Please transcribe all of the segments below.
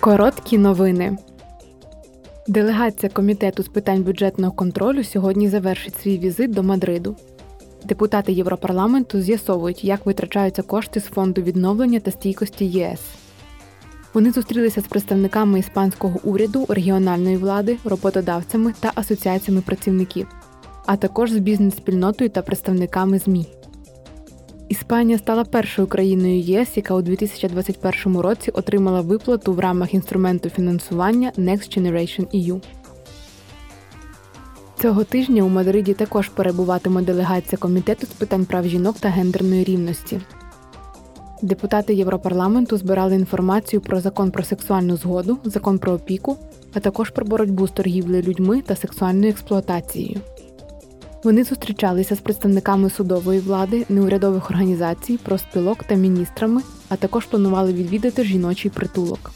Короткі новини. Делегація комітету з питань бюджетного контролю сьогодні завершить свій візит до Мадриду. Депутати Європарламенту з'ясовують, як витрачаються кошти з фонду відновлення та стійкості ЄС. Вони зустрілися з представниками іспанського уряду, регіональної влади, роботодавцями та асоціаціями працівників, а також з бізнес-спільнотою та представниками ЗМІ. Іспанія стала першою країною ЄС, яка у 2021 році отримала виплату в рамках інструменту фінансування Next Generation EU. Цього тижня у Мадриді також перебуватиме делегація комітету з питань прав жінок та гендерної рівності. Депутати Європарламенту збирали інформацію про закон про сексуальну згоду, закон про опіку, а також про боротьбу з торгівлею людьми та сексуальною експлуатацією. Вони зустрічалися з представниками судової влади, неурядових організацій, профспілок та міністрами, а також планували відвідати жіночий притулок.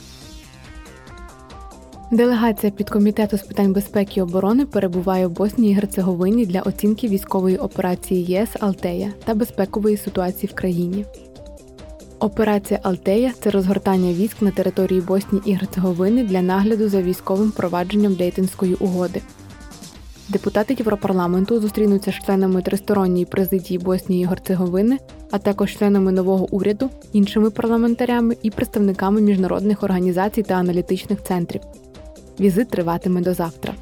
Делегація підкомітету з питань безпеки і оборони перебуває в Боснії і Герцеговині для оцінки військової операції ЄС Алтея та безпекової ситуації в країні. Операція Алтея це розгортання військ на території Боснії і Герцеговини для нагляду за військовим провадженням Дейтинської угоди. Депутати Європарламенту зустрінуться з членами тристоронньої президії Боснії і Герцеговини, а також членами нового уряду, іншими парламентарями і представниками міжнародних організацій та аналітичних центрів. Візит триватиме до завтра.